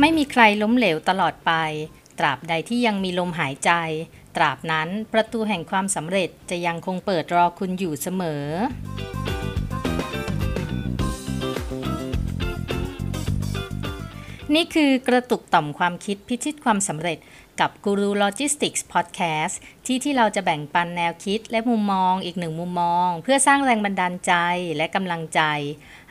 ไม่มีใครล้มเหลวตลอดไป ตราบใดที่ยังมีลมหายใจ ตราบนั้นประตูแห่งความสำเร็จจะยังคงเปิดรอคุณอยู่เสมอนี่คือกระตุกต่อมความคิดพิชิตความสำเร็จกับกูรูโลจิสติกส์พอดแคสต์ที่ที่เราจะแบ่งปันแนวคิดและมุมมองอีกหนึ่งมุมมอง เพื่อสร้างแรงบันดาลใจและกำลังใจ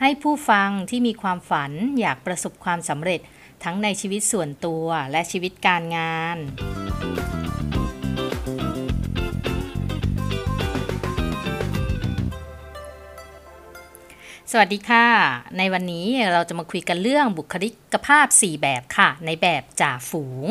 ให้ผู้ฟังที่มีความฝันอยากประสบความสำเร็จ ทั้งในชีวิตส่วนตัวและชีวิตการงาน สวัสดีค่ะ ในวันนี้เราจะมาคุยกันเรื่องบุคลิกภาพ 4 แบบค่ะ ในแบบจ่าฝูง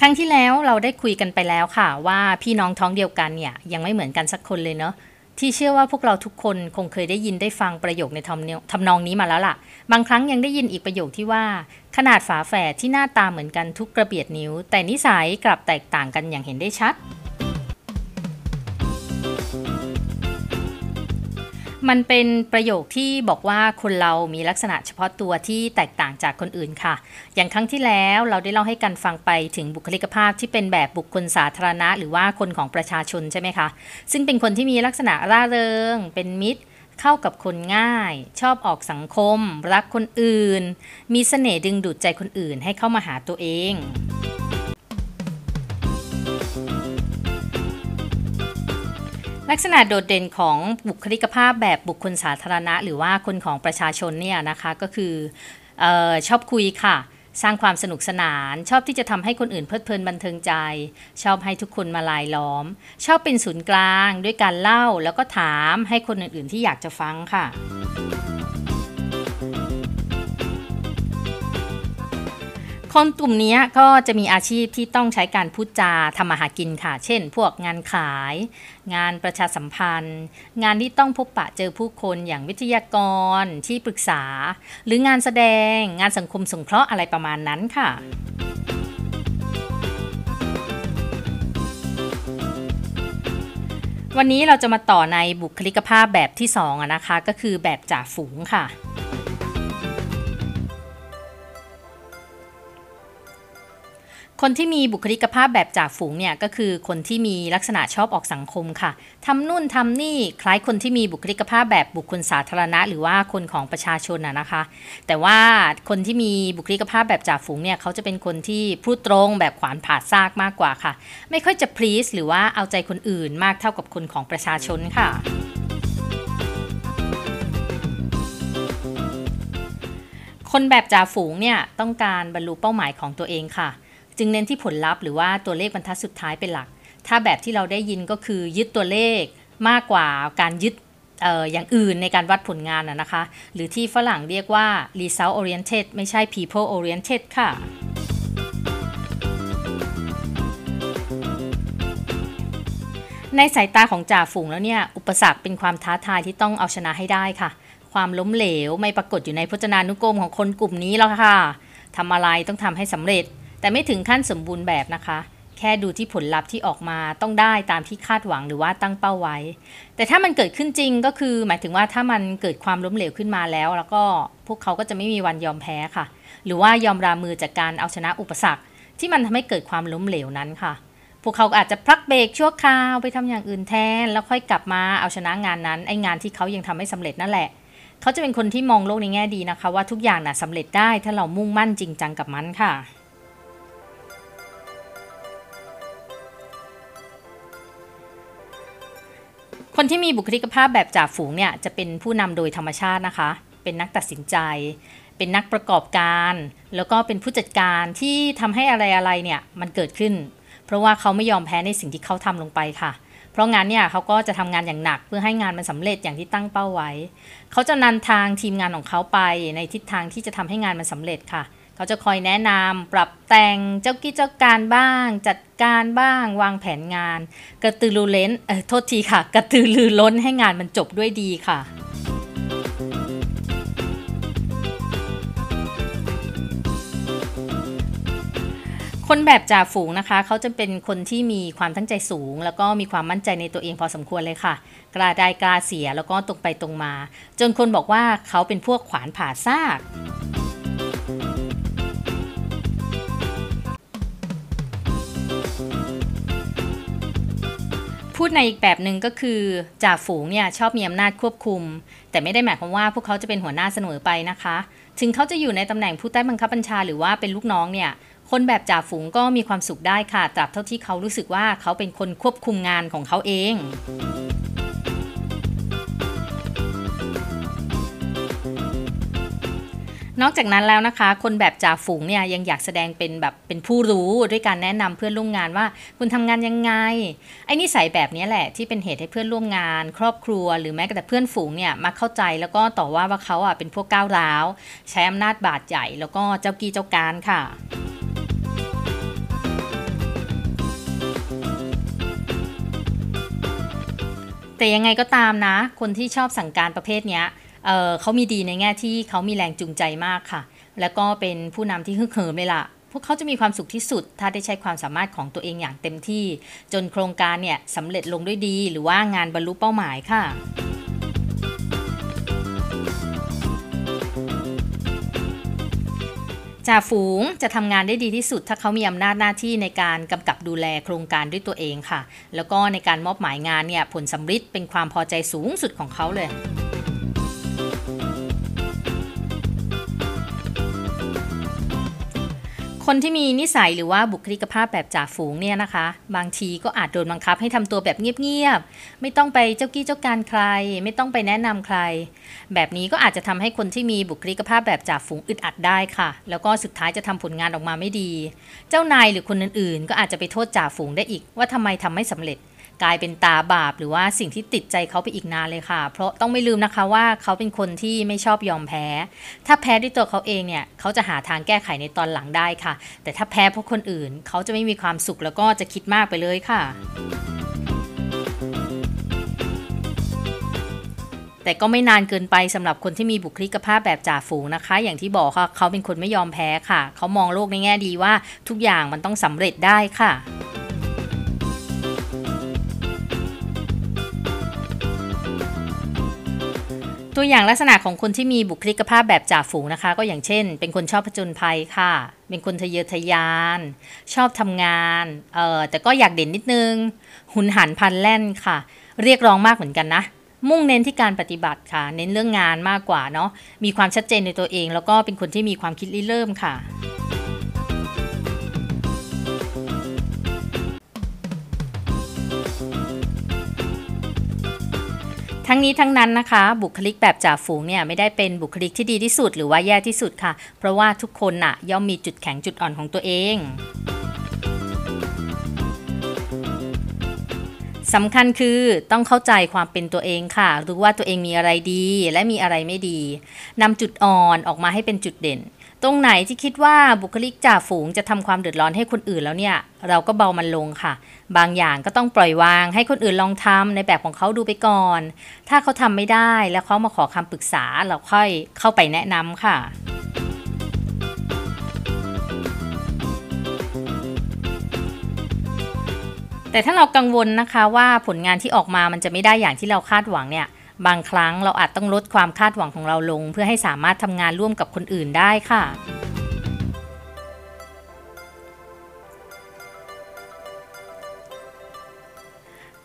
ครั้งที่แล้วเราได้คุยกันไปแล้วค่ะ ว่าพี่น้องท้องเดียวกันเนี่ยยังไม่เหมือนกันสักคนเลยเนาะ ที่เชื่อว่าพวกเราทุกคนคงเคยได้ยินได้ฟังประโยคในทำเนียทำนองนี้มาแล้วล่ะ บางครั้งยังได้ยินอีกประโยคที่ว่า ขนาดฝาแฝดที่หน้าตาเหมือนกันทุกกระเบียดนิ้ว แต่นิสัยกลับแตกต่างกันอย่างเห็นได้ชัด มันเป็นประโยคที่บอกว่าคนเรามีลักษณะเฉพาะตัวที่แตกต่างจากคนอื่นค่ะ อย่างครั้งที่แล้วเราได้เล่าให้กันฟังไปถึงบุคลิกภาพที่เป็นแบบบุคคลสาธารณะ หรือว่าคนของประชาชนใช่ไหมคะ ซึ่งเป็นคนที่มีลักษณะร่าเริง เป็นมิตร เข้ากับคนง่าย ชอบออกสังคม รักคนอื่น มีเสน่ห์ดึงดูดใจคนอื่นให้เข้ามาหาตัวเอง ลักษณะโดดเด่นของบุคลิกภาพแบบบุคคลสาธารณะ หรือว่าคนของประชาชนเนี่ยนะคะก็คือออชอบคุยค่ะ สร้างความสนุกสนาน ชอบที่จะทำให้คนอื่นเพลิดเพลินบันเทิงใจ ชอบให้ทุกคนมาลายล้อม ชอบเป็นศูนย์กลางด้วยการเล่าแล้วก็ถามให้คนอื่นๆที่อยากจะฟังค่ะ คนกลุ่มนี้ก็จะมีอาชีพที่ต้องใช้การพูดจาทำมาหากินค่ะ เช่น พวกงานขาย งานประชาสัมพันธ์ งานที่ต้องพบปะเจอผู้คนอย่างวิทยากร ที่ปรึกษา หรืองานแสดง งานสังคมสงเคราะห์อะไรประมาณนั้นค่ะวันนี้เราจะมาต่อในบุคลิกภาพแบบที่2อะนะคะ ก็คือแบบจ่าฝูงค่ะ คนที่มีบุคลิกภาพแบบจ่าฝูงเนี่ยก็คือคนที่มีลักษณะชอบออกสังคมค่ะทำนู่นทำนี่คล้ายคนที่มีบุคลิกภาพแบบบุคคลสาธารณะ หรือว่าคนของประชาชนอะนะคะ แต่ว่าคนที่มีบุคลิกภาพแบบจ่าฝูงเนี่ยเขาจะเป็นคนที่พูดตรงแบบขวานผ่าซากมากกว่าค่ะ ไม่ค่อยจะพลีสหรือว่าเอาใจคนอื่นมากเท่ากับคนของประชาชนค่ะคนแบบจ่าฝูงเนี่ยต้องการบรรลุเป้าหมายของตัวเองค่ะ จึงเน้นที่ผลลัพธ์หรือว่าตัวเลขบรรทัดสุดท้ายเป็นหลัก ถ้าแบบที่เราได้ยินก็คือยึดตัวเลขมากกว่าการยึดอออย่างอื่นในการวัดผลงานนะคะ หรือที่ฝรั่งเรียกว่า result oriented ไม่ใช่ people oriented ค่ะในสายตาของจ่าฝูงแล้วเนี่ย อุปสรรคเป็นความท้าทายที่ต้องเอาชนะให้ได้ค่ะ ความล้มเหลวไม่ปรากฏอยู่ในพจนานุกรมของคนกลุ่มนี้แล้วค่ะทำอะไรต้องทำให้สำเร็จ แต่ไม่ถึงขั้นสมบูรณ์แบบนะคะ แค่ดูที่ผลลัพธ์ที่ออกมาต้องได้ตามที่คาดหวังหรือว่าตั้งเป้าไว้ แต่ถ้ามันเกิดขึ้นจริงก็คือ หมายถึงว่าถ้ามันเกิดความล้มเหลวขึ้นมาแล้ว แล้วก็พวกเขาก็จะไม่มีวันยอมแพ้ค่ะ หรือว่ายอมรามือจากการเอาชนะอุปสรรค ที่มันทำให้เกิดความล้มเหลวนั้นค่ะพวกเขาอาจจะพักเบรกชั่วคราวไปทำอย่างอื่นแทน แล้วค่อยกลับมาเอาชนะงานนั้นไอ้งานที่เขายังทำไม่สำเร็จนั่นแหละ เขาจะเป็นคนที่มองโลกในแง่ดีนะคะ ว่าทุกอย่างน่ะสำเร็จได้ถ้าเรามุ่งมั่นจริงจังกับมันค่ะ คนที่มีบุคลิกภาพแบบจ่าฝูงเนี่ยจะเป็นผู้นำโดยธรรมชาตินะคะ เป็นนักตัดสินใจ เป็นนักประกอบการ แล้วก็เป็นผู้จัดการที่ทำให้อะไรๆเนี่ยมันเกิดขึ้น เพราะว่าเขาไม่ยอมแพ้ในสิ่งที่เขาทำลงไปค่ะ เพราะงานเนี่ยเขาก็จะทำงานอย่างหนักเพื่อให้งานมันสำเร็จอย่างที่ตั้งเป้าไว้ เขาจะนันทางทีมงานของเขาไปในทิศทางที่จะทำให้งานมันสำเร็จค่ะเขาจะคอยแนะนำปรับแต่งเจ้ากิจการบ้าง จัดการบ้างวางแผนงาน กระตือรือร้นเออโทษทีค่ะ กระตือรือร้นให้งานมันจบด้วยดีค่ะคนแบบจ่าฝูงนะคะ เขาจะเป็นคนที่มีความตั้งใจสูง แล้วก็มีความมั่นใจในตัวเองพอสมควรเลยค่ะ กล้าได้กล้าเสียแล้วก็ตรงไปตรงมา จนคนบอกว่าเขาเป็นพวกขวานผ่าซาก พูดในอีกแบบหนึ่งก็คือจ่าฝูงเนี่ยชอบมีอำนาจควบคุม แต่ไม่ได้หมายความว่าพวกเขาจะเป็นหัวหน้าเสมอไปนะคะ ถึงเขาจะอยู่ในตำแหน่งผู้ใต้บังคับบัญชาหรือว่าเป็นลูกน้องเนี่ยคนแบบจ่าฝูงก็มีความสุขได้ค่ะตราบเท่าที่เขารู้สึกว่าเขาเป็นคนควบคุมงานของเขาเอง นอกจากนั้นแล้วนะคะ คนแบบจ่าฝูงเนี่ยยังอยากแสดงเป็นแบบเป็นผู้รู้ด้วยการแนะนำเพื่อนร่วมงานว่า คุณทำงานยังไง ไอ้นิสัยแบบนี้แหละที่เป็นเหตุให้เพื่อนร่วมงาน ครอบครัว หรือแม้แต่เพื่อนฝูงเนี่ยมาเข้าใจแล้วก็ต่อว่าว่าเขาอะเป็นพวกก้าวร้าวใช้อำนาจบาดใหญ่แล้วก็เจ้ากี้เจ้าการค่ะแต่ยังไงก็ตามนะ คนที่ชอบสั่งการประเภทเนี้ย เเขามีดีในแง่ที่เขามีแรงจูงใจมากค่ะ แล้วก็เป็นผู้นำที่ฮึกเหิมเลยล่ะพวกเขาจะมีความสุขที่สุด ถ้าได้ใช้ความสามารถของตัวเองอย่างเต็มที่ จนโครงการเนี่ยสำเร็จลงด้วยดี หรือว่างานบรรลุเป้าหมายค่ะจ่าฝูงจะทำงานได้ดีที่สุด ถ้าเขามีอำนาจหน้าที่ในการกำกับดูแลโครงการด้วยตัวเองค่ะ แล้วก็ในการมอบหมายงานเนี่ยผลสำฤทธิ์เป็นความพอใจสูงสุดของเขาเลย คนที่มีนิสัยหรือว่าบุคลิกภาพแบบจ่าฝูงเนี่ยนะคะ บางทีก็อาจโดนบังคับให้ทำตัวแบบเงียบๆไม่ต้องไปเจ้ากี้เจ้าการใคร ไม่ต้องไปแนะนำใคร แบบนี้ก็อาจจะทำให้คนที่มีบุคลิกภาพแบบจ่าฝูงอึดอัดได้ค่ะ แล้วก็สุดท้ายจะทำผลงานออกมาไม่ดี เจ้านายหรือคนอื่นๆ ก็อาจจะไปโทษจ่าฝูงได้อีกว่าทำไมทำไม่สำเร็จ กลายเป็นตาบาปหรือว่าสิ่งที่ติดใจเขาไปอีกนานเลยค่ะ เพราะต้องไม่ลืมนะคะว่าเขาเป็นคนที่ไม่ชอบยอมแพ้ ถ้าแพ้ด้วยตัวเขาเองเนี่ยเขาจะหาทางแก้ไขในตอนหลังได้ค่ะ แต่ถ้าแพ้เพราะคนอื่น เขาจะไม่มีความสุขแล้วก็จะคิดมากไปเลยค่ะแต่ก็ไม่นานเกินไปสำหรับคนที่มีบุคลิกภาพแบบจ่าฝูงนะคะ อย่างที่บอกค่ะเขาเป็นคนไม่ยอมแพ้ค่ะ เขามองโลกในแง่ดีว่าทุกอย่างมันต้องสำเร็จได้ค่ะ ตัวอย่างลักษณะของคนที่มีบุคลิกภาพแบบจ่าฝูงนะคะ ก็อย่างเช่น เป็นคนชอบผจญภัยค่ะ เป็นคนทะเยอทะยาน ชอบทำงานเอ่อแต่ก็อยากเด่นนิดนึง หุนหันพันแล่นค่ะ เรียกร้องมากเหมือนกันนะ มุ่งเน้นที่การปฏิบัติค่ะ เน้นเรื่องงานมากกว่าเนาะมีความชัดเจนในตัวเอง แล้วก็เป็นคนที่มีความคิดริเริ่มค่ะ ทั้งนี้ทั้งนั้นนะคะ บุคลิกแบบจ่าฝูงเนี่ยไม่ได้เป็นบุคลิกที่ดีที่สุดหรือว่าแย่ที่สุดค่ะ เพราะว่าทุกคนน่ะย่อมมีจุดแข็งจุดอ่อนของตัวเองสำคัญคือต้องเข้าใจความเป็นตัวเองค่ะ รู้ว่าตัวเองมีอะไรดีและมีอะไรไม่ดีนำจุดอ่อนออกมาให้เป็นจุดเด่น ตรงไหนที่คิดว่าบุคลิกจ่าฝูงจะทำความเดือดร้อนให้คนอื่นแล้วเนี่ย เราก็เบามันลงค่ะ บางอย่างก็ต้องปล่อยวาง ให้คนอื่นลองทำในแบบของเขาดูไปก่อน ถ้าเขาทำไม่ได้แล้วเขามาขอคำปรึกษาเราค่อยเข้าไปแนะนำค่ะแต่ถ้าเรากังวลนะคะว่าผลงานที่ออกมามันจะไม่ได้อย่างที่เราคาดหวังเนี่ย บางครั้งเราอาจต้องลดความคาดหวังของเราลง เพื่อให้สามารถทำงานร่วมกับคนอื่นได้ค่ะ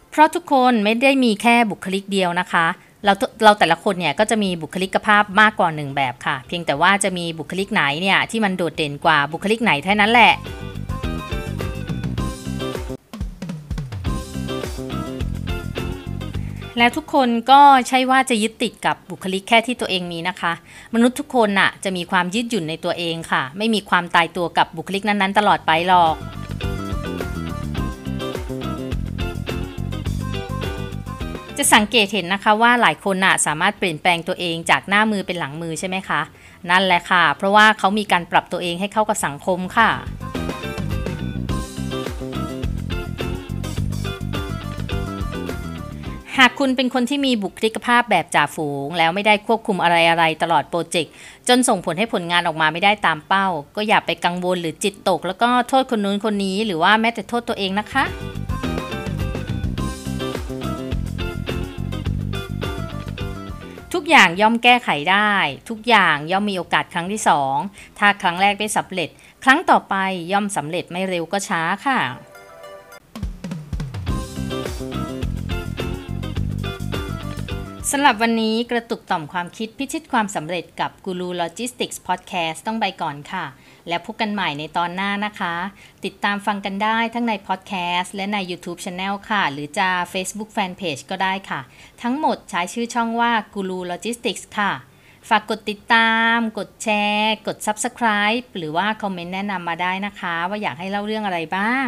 เพราะทุกคนไม่ได้มีแค่บุคลิกเดียวนะคะเราเราแต่ละคนเนี่ยก็จะมีบุคลิกภาพมากกว่าหนึ่งแบบค่ะ เพียงแต่ว่าจะมีบุคลิกไหนเนี่ยที่มันโดดเด่นกว่าบุคลิกไหนเท่านั้นแหละ แล้วทุกคนก็ใช่ว่าจะยึดติดกับบุคลิกแค่ที่ตัวเองมีนะคะ มนุษย์ทุกคนน่ะจะมีความยืดหยุ่นในตัวเองค่ะ ไม่มีความตายตัวกับบุคลิกนั้นๆ ตลอดไปหรอก จะสังเกตเห็นนะคะว่าหลายคนน่ะสามารถเปลี่ยนแปลงตัวเองจากหน้ามือเป็นหลังมือใช่ไหมคะ นั่นแหละค่ะ เพราะว่าเขามีการปรับตัวเองให้เข้ากับสังคมค่ะากคุณเป็นคนที่มีบุคลิกภาพแบบจ่าฝูง แล้วไม่ได้ควบคุมอะไรๆตลอดโปรเจกต์จนส่งผลให้ผลงานออกมาไม่ได้ตามเป้า ก็อย่าไปกังวลหรือจิตตก แล้วก็โทษคนนู้นคนนี้ หรือว่าแม้แต่โทษตัวเองนะคะทุกอย่างย่อมแก้ไขได้ ทุกอย่างย่อมมีโอกาสครั้งที่สองถ้าครั้งแรกไม่สำเร็จ ครั้งต่อไปย่อมสำเร็จไม่เร็วก็ช้าค่ะ สำหรับวันนี้กระตุกต่อมความคิดพิชิตความสำเร็จกับกูรูโลจิสติกส์พอดแคสต์ต้องไปก่อนค่ะ แล้วพบกันใหม่ในตอนหน้านะคะ ติดตามฟังกันได้ทั้งในพอดแคสต์และใน YouTube Channel ค่ะ หรือจะ Facebook Fanpage ก็ได้ค่ะ ทั้งหมดใช้ชื่อช่องว่ากูรูโลจิสติกส์ค่ะ ฝากกดติดตาม กดแชร์ กด Subscribe หรือว่าคอมเมนต์แนะนำมาได้นะคะ ว่าอยากให้เล่าเรื่องอะไรบ้าง